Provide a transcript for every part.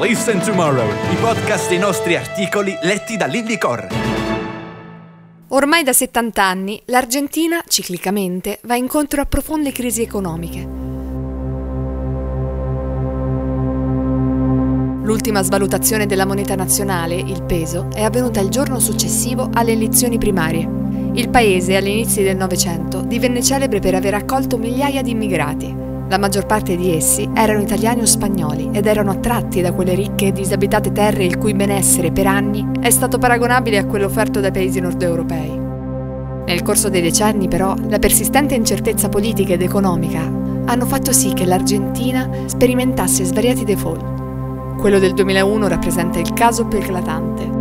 Listen Tomorrow, i podcast dei nostri articoli letti da Lilly Corre. Ormai da 70 anni l'Argentina, ciclicamente, va incontro a profonde crisi economiche. L'ultima svalutazione della moneta nazionale, il peso, è avvenuta il giorno successivo alle elezioni primarie. Il paese, all'inizio del Novecento, divenne celebre per aver accolto migliaia di immigrati. La maggior parte di essi erano italiani o spagnoli ed erano attratti da quelle ricche e disabitate terre il cui benessere per anni è stato paragonabile a quello offerto dai paesi nordeuropei. Nel corso dei decenni, però, la persistente incertezza politica ed economica hanno fatto sì che l'Argentina sperimentasse svariati default. Quello del 2001 rappresenta il caso più eclatante.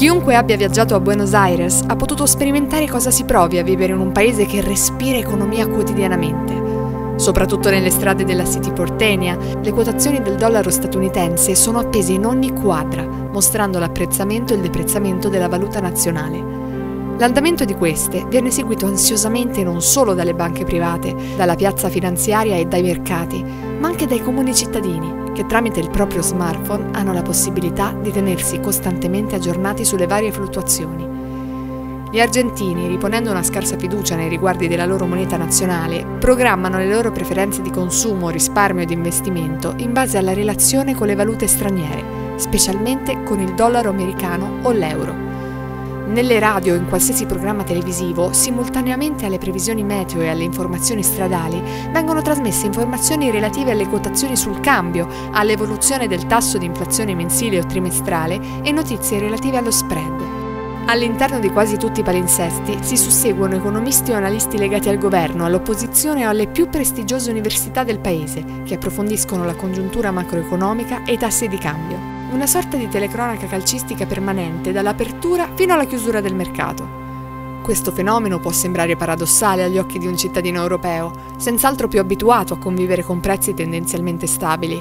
Chiunque abbia viaggiato a Buenos Aires ha potuto sperimentare cosa si provi a vivere in un paese che respira economia quotidianamente. Soprattutto nelle strade della City portenia, le quotazioni del dollaro statunitense sono appese in ogni quadra, mostrando l'apprezzamento e il deprezzamento della valuta nazionale. L'andamento di queste viene seguito ansiosamente non solo dalle banche private, dalla piazza finanziaria e dai mercati, ma anche dai comuni cittadini, che tramite il proprio smartphone hanno la possibilità di tenersi costantemente aggiornati sulle varie fluttuazioni. Gli argentini, riponendo una scarsa fiducia nei riguardi della loro moneta nazionale, programmano le loro preferenze di consumo, risparmio ed investimento in base alla relazione con le valute straniere, specialmente con il dollaro americano o l'euro. Nelle radio o in qualsiasi programma televisivo, simultaneamente alle previsioni meteo e alle informazioni stradali, vengono trasmesse informazioni relative alle quotazioni sul cambio, all'evoluzione del tasso di inflazione mensile o trimestrale e notizie relative allo spread. All'interno di quasi tutti i palinsesti si susseguono economisti o analisti legati al governo, all'opposizione o alle più prestigiose università del paese, che approfondiscono la congiuntura macroeconomica e i tassi di cambio una sorta di telecronaca calcistica permanente dall'apertura fino alla chiusura del mercato. Questo fenomeno può sembrare paradossale agli occhi di un cittadino europeo, senz'altro più abituato a convivere con prezzi tendenzialmente stabili.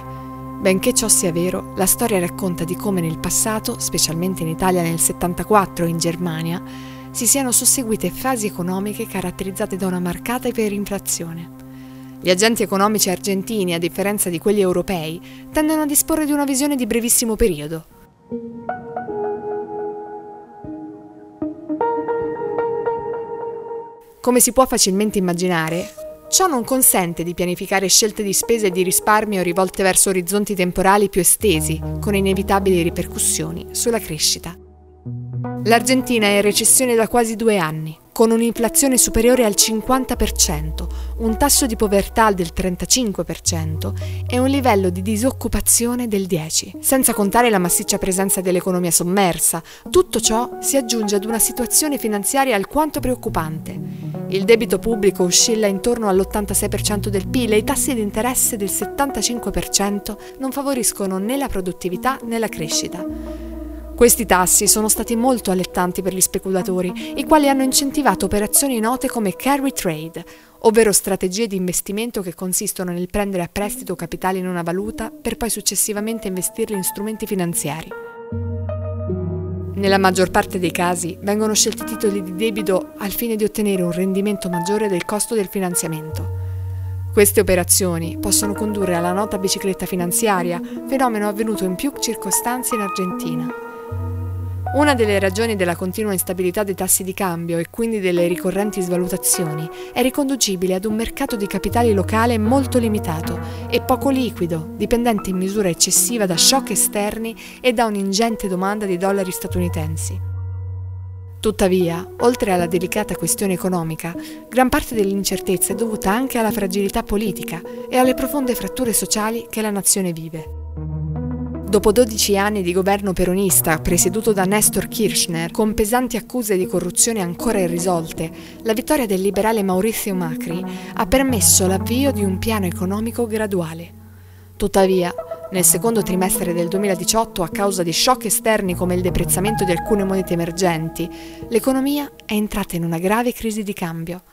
Benché ciò sia vero, la storia racconta di come nel passato, specialmente in Italia nel 74 e in Germania, si siano susseguite fasi economiche caratterizzate da una marcata iperinflazione. Gli agenti economici argentini, a differenza di quelli europei, tendono a disporre di una visione di brevissimo periodo. Come si può facilmente immaginare, ciò non consente di pianificare scelte di spese e di risparmio rivolte verso orizzonti temporali più estesi, con inevitabili ripercussioni sulla crescita. L'Argentina è in recessione da quasi due anni, con un'inflazione superiore al 50%, un tasso di povertà del 35% e un livello di disoccupazione del 10%, senza contare la massiccia presenza dell'economia sommersa. Tutto ciò si aggiunge ad una situazione finanziaria alquanto preoccupante. Il debito pubblico oscilla intorno all'86% del PIL e i tassi di interesse del 75% non favoriscono né la produttività né la crescita. Questi tassi sono stati molto allettanti per gli speculatori, i quali hanno incentivato operazioni note come carry trade, ovvero strategie di investimento che consistono nel prendere a prestito capitali in una valuta per poi successivamente investirli in strumenti finanziari. Nella maggior parte dei casi vengono scelti titoli di debito al fine di ottenere un rendimento maggiore del costo del finanziamento. Queste operazioni possono condurre alla nota bicicletta finanziaria, fenomeno avvenuto in più circostanze in Argentina. Una delle ragioni della continua instabilità dei tassi di cambio e quindi delle ricorrenti svalutazioni è riconducibile ad un mercato di capitali locale molto limitato e poco liquido, dipendente in misura eccessiva da shock esterni e da un'ingente domanda di dollari statunitensi. Tuttavia, oltre alla delicata questione economica, gran parte dell'incertezza è dovuta anche alla fragilità politica e alle profonde fratture sociali che la nazione vive. Dopo 12 anni di governo peronista presieduto da Nestor Kirchner, con pesanti accuse di corruzione ancora irrisolte, la vittoria del liberale Maurizio Macri ha permesso l'avvio di un piano economico graduale. Tuttavia, nel secondo trimestre del 2018, a causa di shock esterni come il deprezzamento di alcune monete emergenti, l'economia è entrata in una grave crisi di cambio.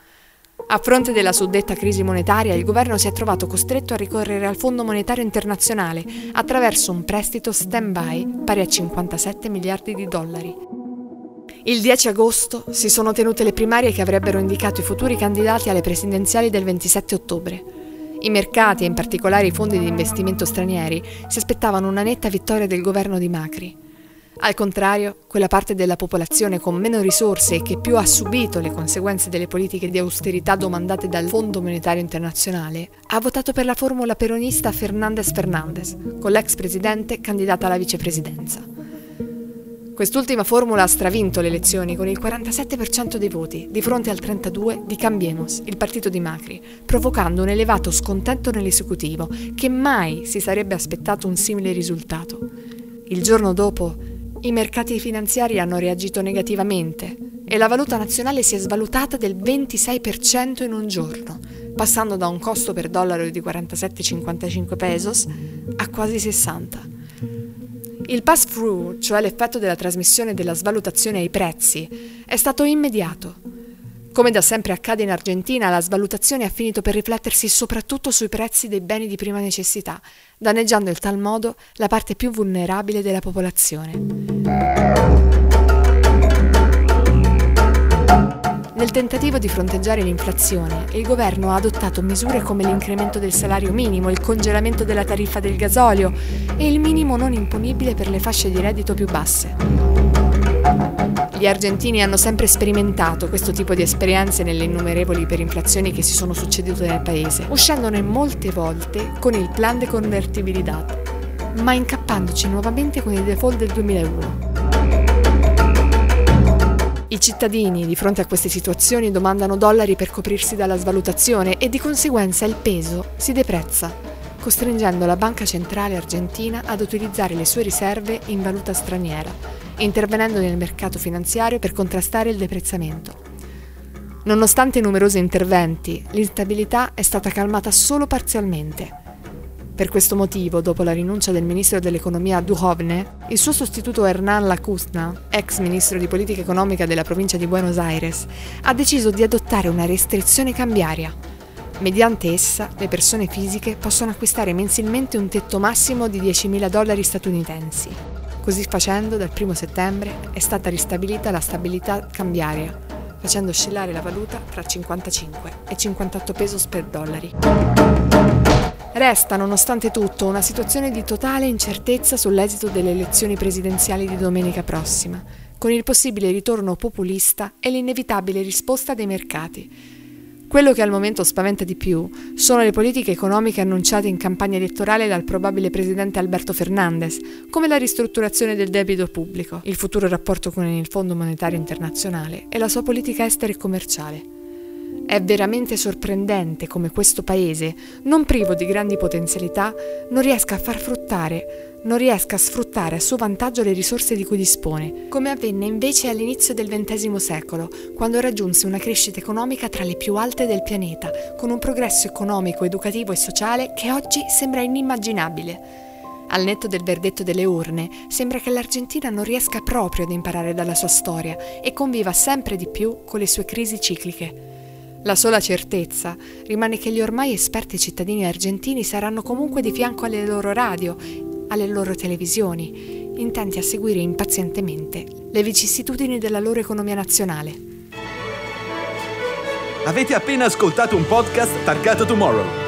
A fronte della suddetta crisi monetaria, il governo si è trovato costretto a ricorrere al Fondo Monetario Internazionale attraverso un prestito stand-by pari a 57 miliardi di dollari. Il 10 agosto si sono tenute le primarie che avrebbero indicato i futuri candidati alle presidenziali del 27 ottobre. I mercati e in particolare i fondi di investimento stranieri si aspettavano una netta vittoria del governo di Macri. Al contrario, quella parte della popolazione con meno risorse e che più ha subito le conseguenze delle politiche di austerità domandate dal Fondo Monetario Internazionale ha votato per la formula peronista Fernandez Fernandez, con l'ex presidente candidata alla vicepresidenza. Quest'ultima formula ha stravinto le elezioni con il 47% dei voti, di fronte al 32% di Cambiemos, il partito di Macri, provocando un elevato scontento nell'esecutivo, che mai si sarebbe aspettato un simile risultato. Il giorno dopo, i mercati finanziari hanno reagito negativamente e la valuta nazionale si è svalutata del 26% in un giorno, passando da un costo per dollaro di 47,55 pesos a quasi 60. Il pass-through, cioè l'effetto della trasmissione della svalutazione ai prezzi, è stato immediato. Come da sempre accade in Argentina, la svalutazione ha finito per riflettersi soprattutto sui prezzi dei beni di prima necessità, danneggiando in tal modo la parte più vulnerabile della popolazione. Nel tentativo di fronteggiare l'inflazione, il governo ha adottato misure come l'incremento del salario minimo, il congelamento della tariffa del gasolio e il minimo non imponibile per le fasce di reddito più basse. Gli argentini hanno sempre sperimentato questo tipo di esperienze nelle innumerevoli iperinflazioni che si sono succedute nel paese, uscendone molte volte con il plan de convertibilidad, ma incappandoci nuovamente con il default del 2001. I cittadini, di fronte a queste situazioni, domandano dollari per coprirsi dalla svalutazione e di conseguenza il peso si deprezza, costringendo la Banca Centrale Argentina ad utilizzare le sue riserve in valuta straniera, intervenendo nel mercato finanziario per contrastare il deprezzamento. Nonostante numerosi interventi, l'instabilità è stata calmata solo parzialmente per questo motivo, dopo la rinuncia del ministro dell'economia Duhovne, il suo sostituto Hernán Lacusna, ex ministro di politica economica della provincia di Buenos Aires, ha deciso di adottare una restrizione cambiaria. Mediante essa, le persone fisiche possono acquistare mensilmente un tetto massimo di 10.000 dollari statunitensi. Così facendo, dal 1 settembre è stata ristabilita la stabilità cambiaria, facendo oscillare la valuta tra 55 e 58 pesos per dollari. Resta, nonostante tutto, una situazione di totale incertezza sull'esito delle elezioni presidenziali di domenica prossima, con il possibile ritorno populista e l'inevitabile risposta dei mercati. Quello che al momento spaventa di più sono le politiche economiche annunciate in campagna elettorale dal probabile presidente Alberto Fernandez, come la ristrutturazione del debito pubblico, il futuro rapporto con il Fondo Monetario Internazionale e la sua politica estera e commerciale. È veramente sorprendente come questo paese, non privo di grandi potenzialità, non riesca a far fruttare, non riesca a sfruttare a suo vantaggio le risorse di cui dispone, come avvenne invece all'inizio del XX secolo, quando raggiunse una crescita economica tra le più alte del pianeta, con un progresso economico, educativo e sociale che oggi sembra inimmaginabile. Al netto del verdetto delle urne, sembra che l'Argentina non riesca proprio ad imparare dalla sua storia e conviva sempre di più con le sue crisi cicliche. La sola certezza rimane che gli ormai esperti cittadini argentini saranno comunque di fianco alle loro radio, alle loro televisioni, intenti a seguire impazientemente le vicissitudini della loro economia nazionale. Avete appena ascoltato un podcast targato Tomorrow